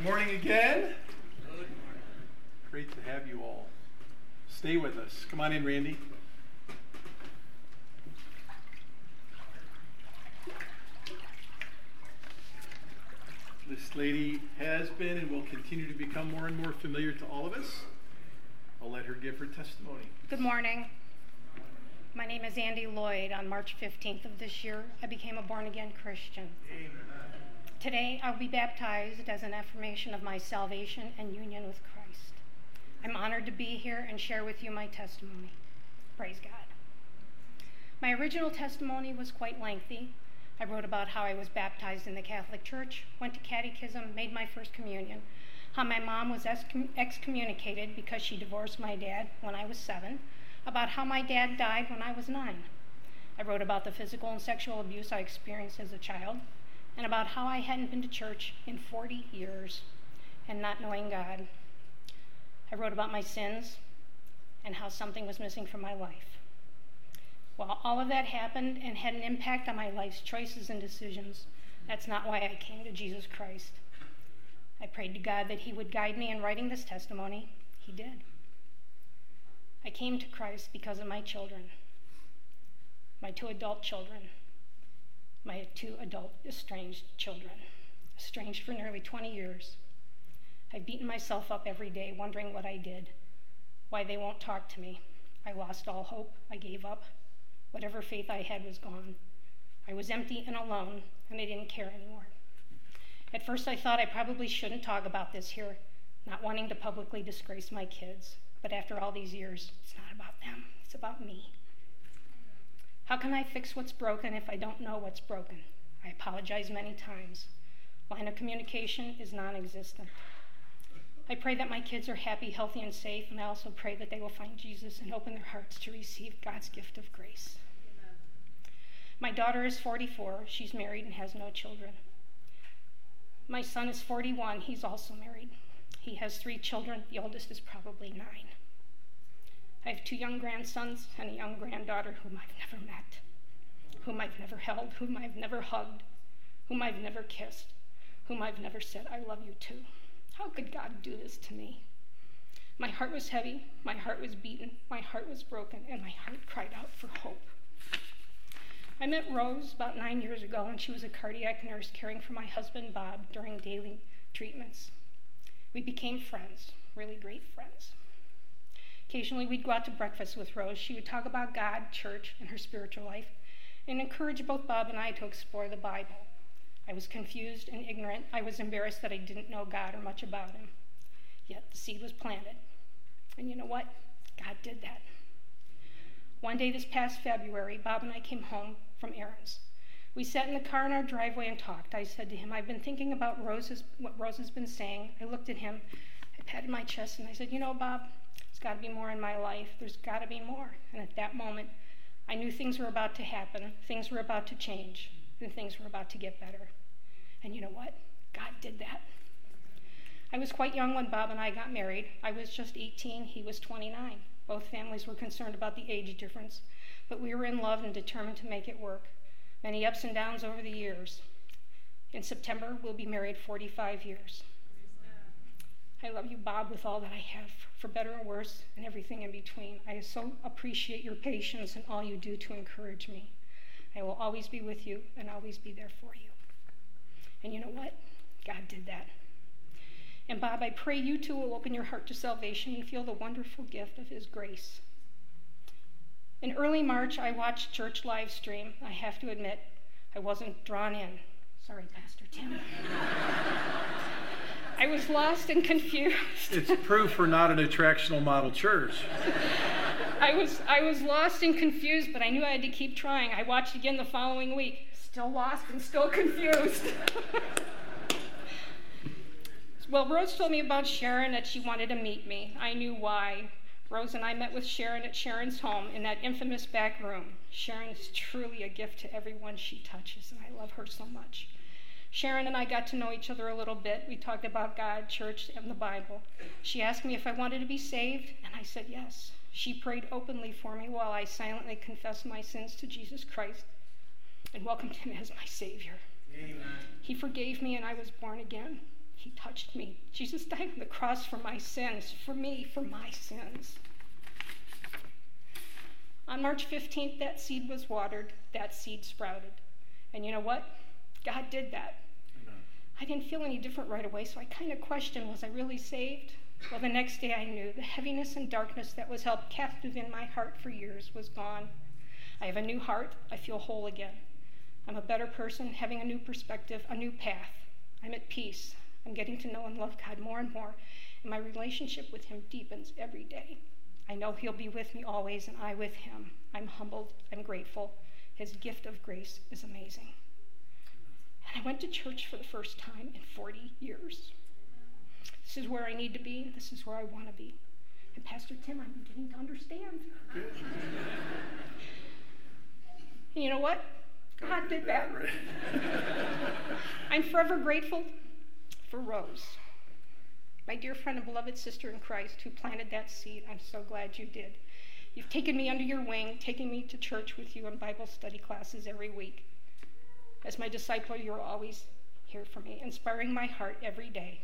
Good morning again. Great to have you all. Stay with us. Come on in, Randy. This lady has been and will continue to become more and more familiar to all of us. I'll let her give her testimony. Good morning. My name is Andy Lloyd. On March 15th of this year, I became a born again Christian. Amen. Today, I'll be baptized as an affirmation of my salvation and union with Christ. I'm honored to be here and share with you my testimony. Praise God. My original testimony was quite lengthy. I wrote about how I was baptized in the Catholic Church, went to catechism, made my first communion, how my mom was excommunicated because she divorced my dad when I was seven, about how my dad died when I was nine. I wrote about the physical and sexual abuse I experienced as a child, and about how I hadn't been to church in 40 years and not knowing God. I wrote about my sins and how something was missing from my life. While all of that happened and had an impact on my life's choices and decisions, that's not why I came to Jesus Christ. I prayed to God that He would guide me in writing this testimony. He did. I came to Christ because of my children, my two adult children, my two adult estranged children, estranged for nearly 20 years. I've beaten myself up every day wondering what I did, why they won't talk to me. I lost all hope. I gave up. Whatever faith I had was gone. I was empty and alone, and I didn't care anymore. At first, I thought I probably shouldn't talk about this here, not wanting to publicly disgrace my kids. But after all these years, it's not about them, it's about me. How can I fix what's broken if I don't know what's broken? I apologize many times. Line of communication is non existent. I pray that my kids are happy, healthy, and safe, and I also pray that they will find Jesus and open their hearts to receive God's gift of grace. Amen. My daughter is 44. She's married and has no children. My son is 41. He's also married. He has three children. The oldest is probably nine. Have two young grandsons and a young granddaughter whom I've never met, whom I've never held, whom I've never hugged, whom I've never kissed, whom I've never said, I love you too. How could God do this to me? My heart was heavy, my heart was beaten, my heart was broken, and my heart cried out for hope. I met Rose about nine years ago, and she was a cardiac nurse caring for my husband Bob during daily treatments. We became friends, really great friends. Occasionally, we'd go out to breakfast with Rose. She would talk about God, church, and her spiritual life, and encourage both Bob and I to explore the Bible. I was confused and ignorant. I was embarrassed that I didn't know God or much about Him. Yet the seed was planted. And you know what? God did that. One day this past February, Bob and I came home from errands. We sat in the car in our driveway and talked. I said to him, I've been thinking about Rose's, what Rose has been saying. I looked at him, I patted my chest, and I said, You know, Bob, got to be more in my life. There's got to be more. And at that moment, I knew things were about to happen, things were about to change, and things were about to get better. And you know what? God did that. I was quite young when Bob and I got married. I was just 18, he was 29. Both families were concerned about the age difference, but we were in love and determined to make it work. Many ups and downs over the years. In September, we'll be married 45 years. I love you, Bob, with all that I have, for better and worse, and everything in between. I so appreciate your patience and all you do to encourage me. I will always be with you and always be there for you. And you know what? God did that. And Bob, I pray you too will open your heart to salvation and feel the wonderful gift of His grace. In early March, I watched church live stream. I have to admit, I wasn't drawn in. Sorry, Pastor Tim. I was lost and confused. it's proof we're not an attractional model church. I was, I was lost and confused, but I knew I had to keep trying. I watched again the following week still lost and still confused. well, Rose told me about Sharon that she wanted to meet me. I knew why. Rose and I met with Sharon at Sharon's home in that infamous back room. Sharon is truly a gift to everyone she touches, and I love her so much. Sharon and I got to know each other a little bit. We talked about God, church, and the Bible. She asked me if I wanted to be saved, and I said yes. She prayed openly for me while I silently confessed my sins to Jesus Christ and welcomed him as my Savior. Amen. He forgave me, and I was born again. He touched me. Jesus died on the cross for my sins, for me, for my sins. On March 15th, that seed was watered, that seed sprouted. And you know what? God did that. Amen. I didn't feel any different right away, so I kind of questioned was I really saved? Well, the next day I knew the heaviness and darkness that was held captive in my heart for years was gone. I have a new heart. I feel whole again. I'm a better person, having a new perspective, a new path. I'm at peace. I'm getting to know and love God more and more, and my relationship with Him deepens every day. I know He'll be with me always, and I with Him. I'm humbled. I'm grateful. His gift of grace is amazing. And I went to church for the first time in 40 years. This is where I need to be. This is where I want to be. And Pastor Tim, I'm beginning to understand. and you know what? God did that. I'm forever grateful for Rose, my dear friend and beloved sister in Christ who planted that seed. I'm so glad you did. You've taken me under your wing, taking me to church with you in Bible study classes every week. As my disciple, you're always here for me, inspiring my heart every day,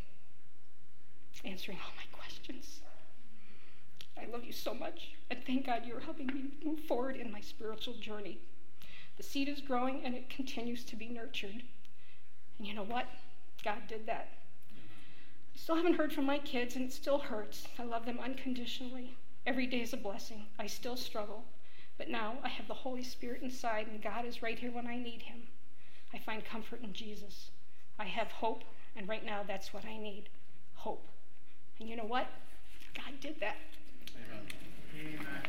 answering all my questions. I love you so much, and thank God you're helping me move forward in my spiritual journey. The seed is growing and it continues to be nurtured. And you know what? God did that. I still haven't heard from my kids, and it still hurts. I love them unconditionally. Every day is a blessing. I still struggle. But now I have the Holy Spirit inside, and God is right here when I need Him. I find comfort in Jesus. I have hope, and right now that's what I need hope. And you know what? God did that. Amen. Amen.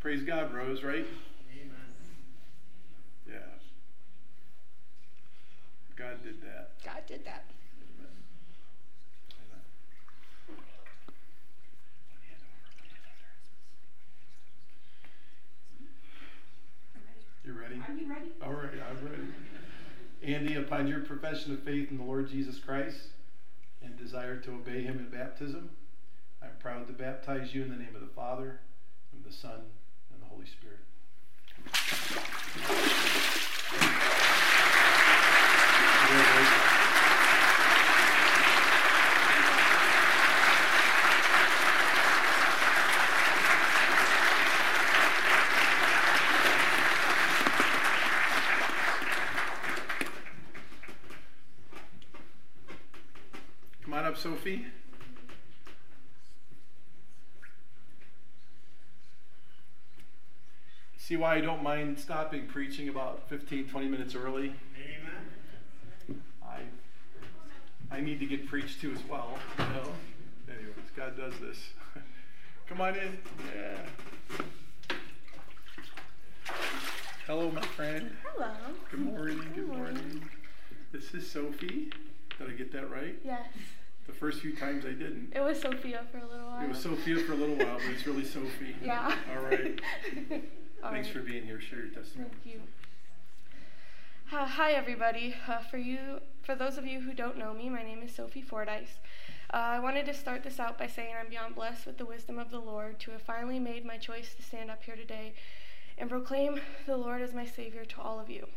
Praise God, Rose, right? Amen. Yeah. God did that. God did that. Amen. You ready? Are you ready? All right, I'm upon your profession of faith in the Lord Jesus Christ and desire to obey him in baptism, I'm proud to baptize you in the name of the Father, and the Son, Come on up, Sophie. See why I don't mind stopping preaching about 15, 20 minutes early? Amen. I, I need to get preached to as well. You know? Anyways, God does this. Come on in. Yeah. Hello, my friend. Hello. Good morning. Good, morning. This is Sophie. Did I get that right? Yes. The first few times I didn't. It was Sophia for a little while. It was Sophia for a little while, but it's really Sophie. Yeah. All right. Thanks right. for being here. Share your testimony. Thank you. Uh, hi, everybody. Uh, for you, for those of you who don't know me, my name is Sophie Fordyce. Uh, I wanted to start this out by saying I'm beyond blessed with the wisdom of the Lord to have finally made my choice to stand up here today and proclaim the Lord as my Savior to all of you.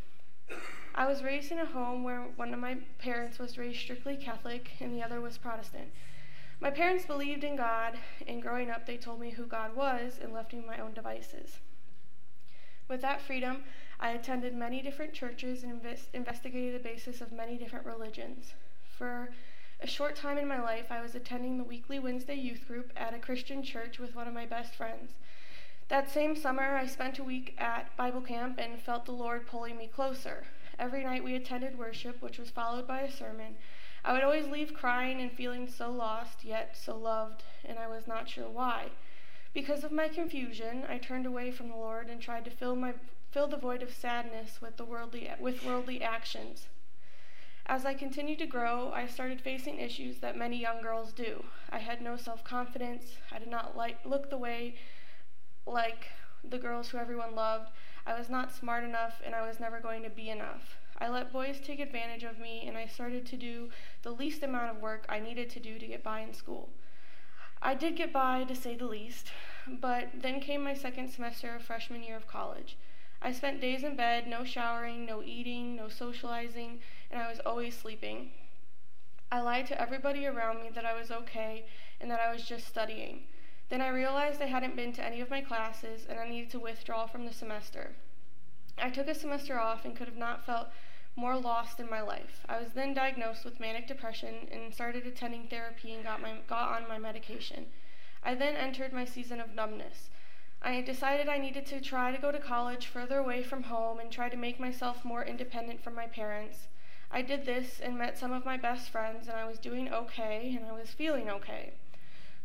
I was raised in a home where one of my parents was raised strictly Catholic and the other was Protestant. My parents believed in God, and growing up, they told me who God was and left me my own devices. With that freedom, I attended many different churches and invest- investigated the basis of many different religions. For a short time in my life, I was attending the weekly Wednesday youth group at a Christian church with one of my best friends. That same summer, I spent a week at Bible camp and felt the Lord pulling me closer. Every night we attended worship, which was followed by a sermon. I would always leave crying and feeling so lost, yet so loved, and I was not sure why. Because of my confusion, I turned away from the Lord and tried to fill my fill the void of sadness with the worldly with worldly actions. As I continued to grow, I started facing issues that many young girls do. I had no self-confidence. I did not like look the way like the girls who everyone loved. I was not smart enough and I was never going to be enough. I let boys take advantage of me and I started to do the least amount of work I needed to do to get by in school. I did get by, to say the least, but then came my second semester of freshman year of college. I spent days in bed, no showering, no eating, no socializing, and I was always sleeping. I lied to everybody around me that I was okay and that I was just studying. Then I realized I hadn't been to any of my classes and I needed to withdraw from the semester. I took a semester off and could have not felt more lost in my life. I was then diagnosed with manic depression and started attending therapy and got, my, got on my medication. I then entered my season of numbness. I decided I needed to try to go to college further away from home and try to make myself more independent from my parents. I did this and met some of my best friends, and I was doing okay and I was feeling okay.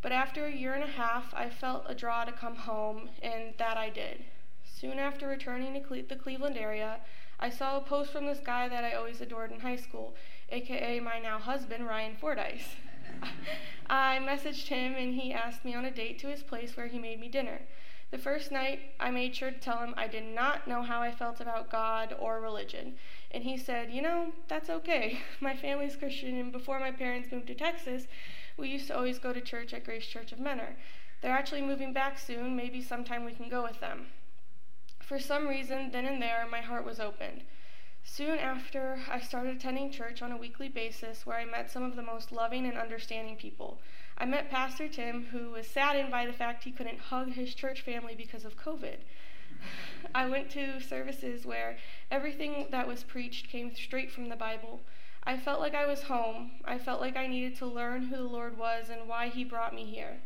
But after a year and a half, I felt a draw to come home, and that I did. Soon after returning to Cle- the Cleveland area, I saw a post from this guy that I always adored in high school, aka my now husband, Ryan Fordyce. I messaged him and he asked me on a date to his place where he made me dinner. The first night, I made sure to tell him I did not know how I felt about God or religion. And he said, You know, that's okay. My family's Christian, and before my parents moved to Texas, we used to always go to church at Grace Church of Mentor. They're actually moving back soon. Maybe sometime we can go with them. For some reason, then and there, my heart was opened. Soon after, I started attending church on a weekly basis where I met some of the most loving and understanding people. I met Pastor Tim, who was saddened by the fact he couldn't hug his church family because of COVID. I went to services where everything that was preached came straight from the Bible. I felt like I was home. I felt like I needed to learn who the Lord was and why He brought me here.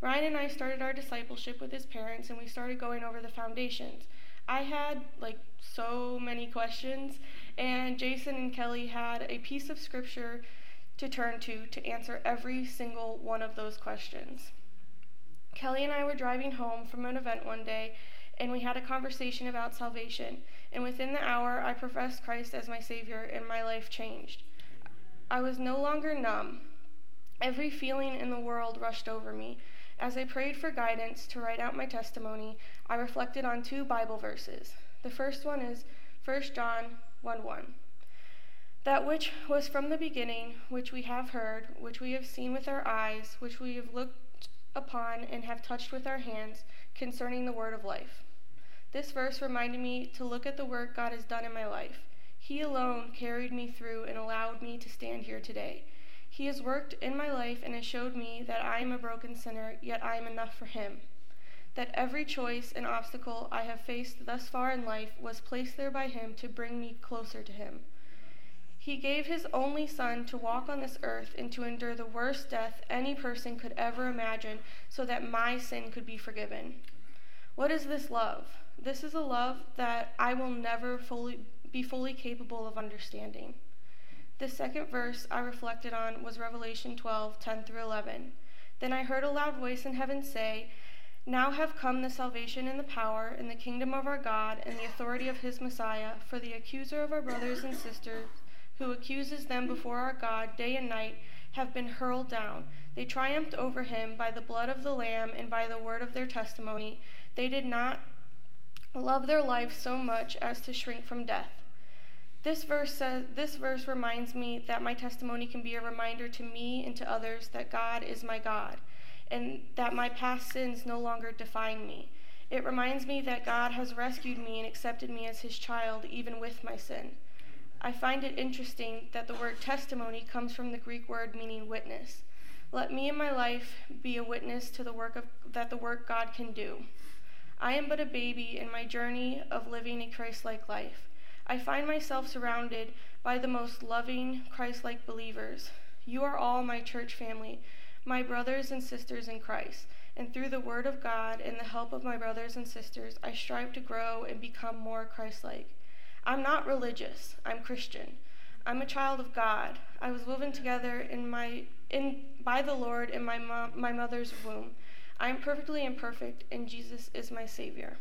Ryan and I started our discipleship with his parents and we started going over the foundations. I had like so many questions, and Jason and Kelly had a piece of scripture to turn to to answer every single one of those questions. Kelly and I were driving home from an event one day, and we had a conversation about salvation. And within the hour, I professed Christ as my Savior, and my life changed. I was no longer numb. Every feeling in the world rushed over me. As I prayed for guidance to write out my testimony, I reflected on two Bible verses. The first one is 1 John 1 1. That which was from the beginning, which we have heard, which we have seen with our eyes, which we have looked upon and have touched with our hands, concerning the word of life. This verse reminded me to look at the work God has done in my life. He alone carried me through and allowed me to stand here today. He has worked in my life and has showed me that I am a broken sinner, yet I am enough for Him. That every choice and obstacle I have faced thus far in life was placed there by Him to bring me closer to Him. He gave His only Son to walk on this earth and to endure the worst death any person could ever imagine so that my sin could be forgiven. What is this love? This is a love that I will never fully be fully capable of understanding. The second verse I reflected on was Revelation 12 10 through 11. Then I heard a loud voice in heaven say, Now have come the salvation and the power and the kingdom of our God and the authority of his Messiah, for the accuser of our brothers and sisters, who accuses them before our God day and night, have been hurled down. They triumphed over him by the blood of the Lamb and by the word of their testimony. They did not love their life so much as to shrink from death. This verse says this verse reminds me that my testimony can be a reminder to me and to others that God is my God and that my past sins no longer define me. It reminds me that God has rescued me and accepted me as his child even with my sin. I find it interesting that the word testimony comes from the Greek word meaning witness. Let me in my life be a witness to the work of, that the work God can do. I am but a baby in my journey of living a Christ-like life. I find myself surrounded by the most loving, Christ like believers. You are all my church family, my brothers and sisters in Christ. And through the Word of God and the help of my brothers and sisters, I strive to grow and become more Christ like. I'm not religious, I'm Christian. I'm a child of God. I was woven together in my, in, by the Lord in my, mom, my mother's womb. I am perfectly imperfect, and Jesus is my Savior.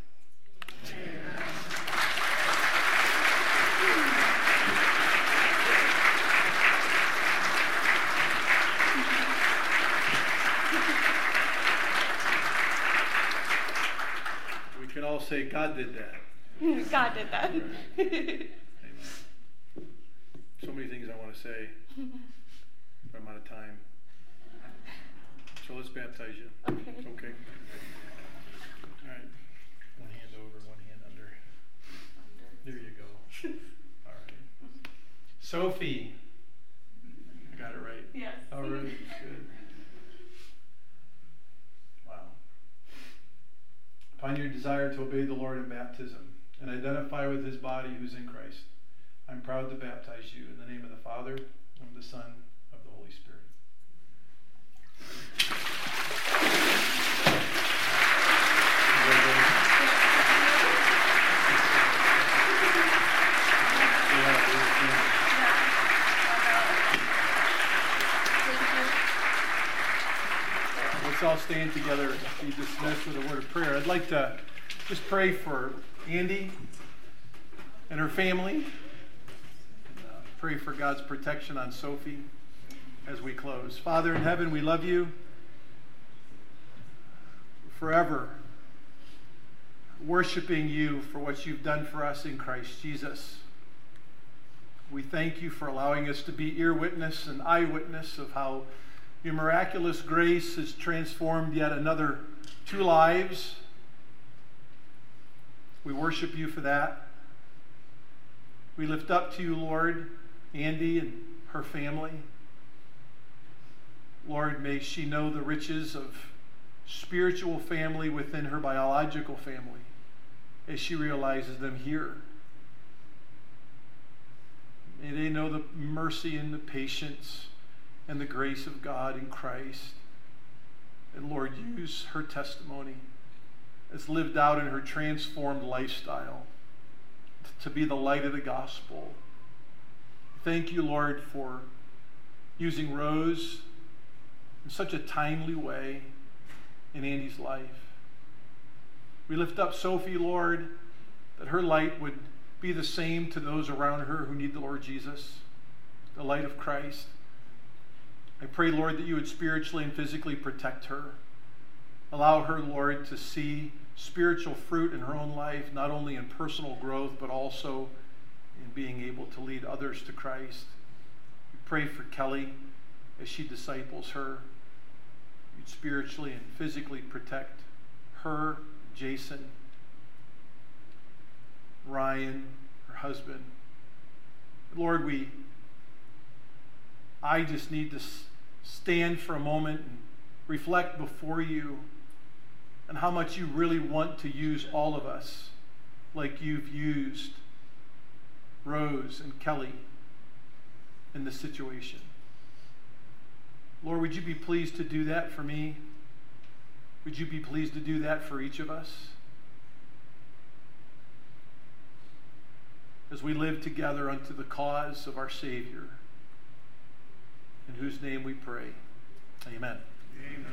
We can all say, God did that. God did that. Amen. So many things I want to say, but I'm out of time. So let's baptize you. Okay. Okay. All right. One hand over, one hand under. There you go. All right. Sophie. I got it right. Yes. All right. Good. Wow. Upon your desire to obey the Lord in baptism and identify with his body who's in Christ, I'm proud to baptize you in the name of the Father, and of the Son, of the Holy Spirit. Let's all stand together and be dismissed with a word of prayer. I'd like to just pray for Andy and her family. Uh, pray for God's protection on Sophie as we close. Father in heaven, we love you forever, worshiping you for what you've done for us in Christ Jesus. We thank you for allowing us to be ear witness and eyewitness of how your miraculous grace has transformed yet another two lives. We worship you for that. We lift up to you, Lord, Andy and her family. Lord, may she know the riches of spiritual family within her biological family as she realizes them here. May they know the mercy and the patience and the grace of God in Christ. And Lord, use her testimony as lived out in her transformed lifestyle to be the light of the gospel. Thank you, Lord, for using Rose in such a timely way in Andy's life. We lift up Sophie, Lord, that her light would be the same to those around her who need the Lord Jesus, the light of Christ. I pray, Lord, that you would spiritually and physically protect her. Allow her, Lord, to see spiritual fruit in her own life, not only in personal growth, but also in being able to lead others to Christ. We pray for Kelly as she disciples her. You'd spiritually and physically protect her, Jason, Ryan, her husband. Lord, we I just need to stand for a moment and reflect before you and how much you really want to use all of us like you've used Rose and Kelly in this situation. Lord, would you be pleased to do that for me? Would you be pleased to do that for each of us? As we live together unto the cause of our Savior in whose name we pray. Amen. Amen.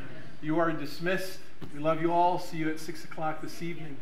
You are dismissed. We love you all. See you at 6 o'clock this evening.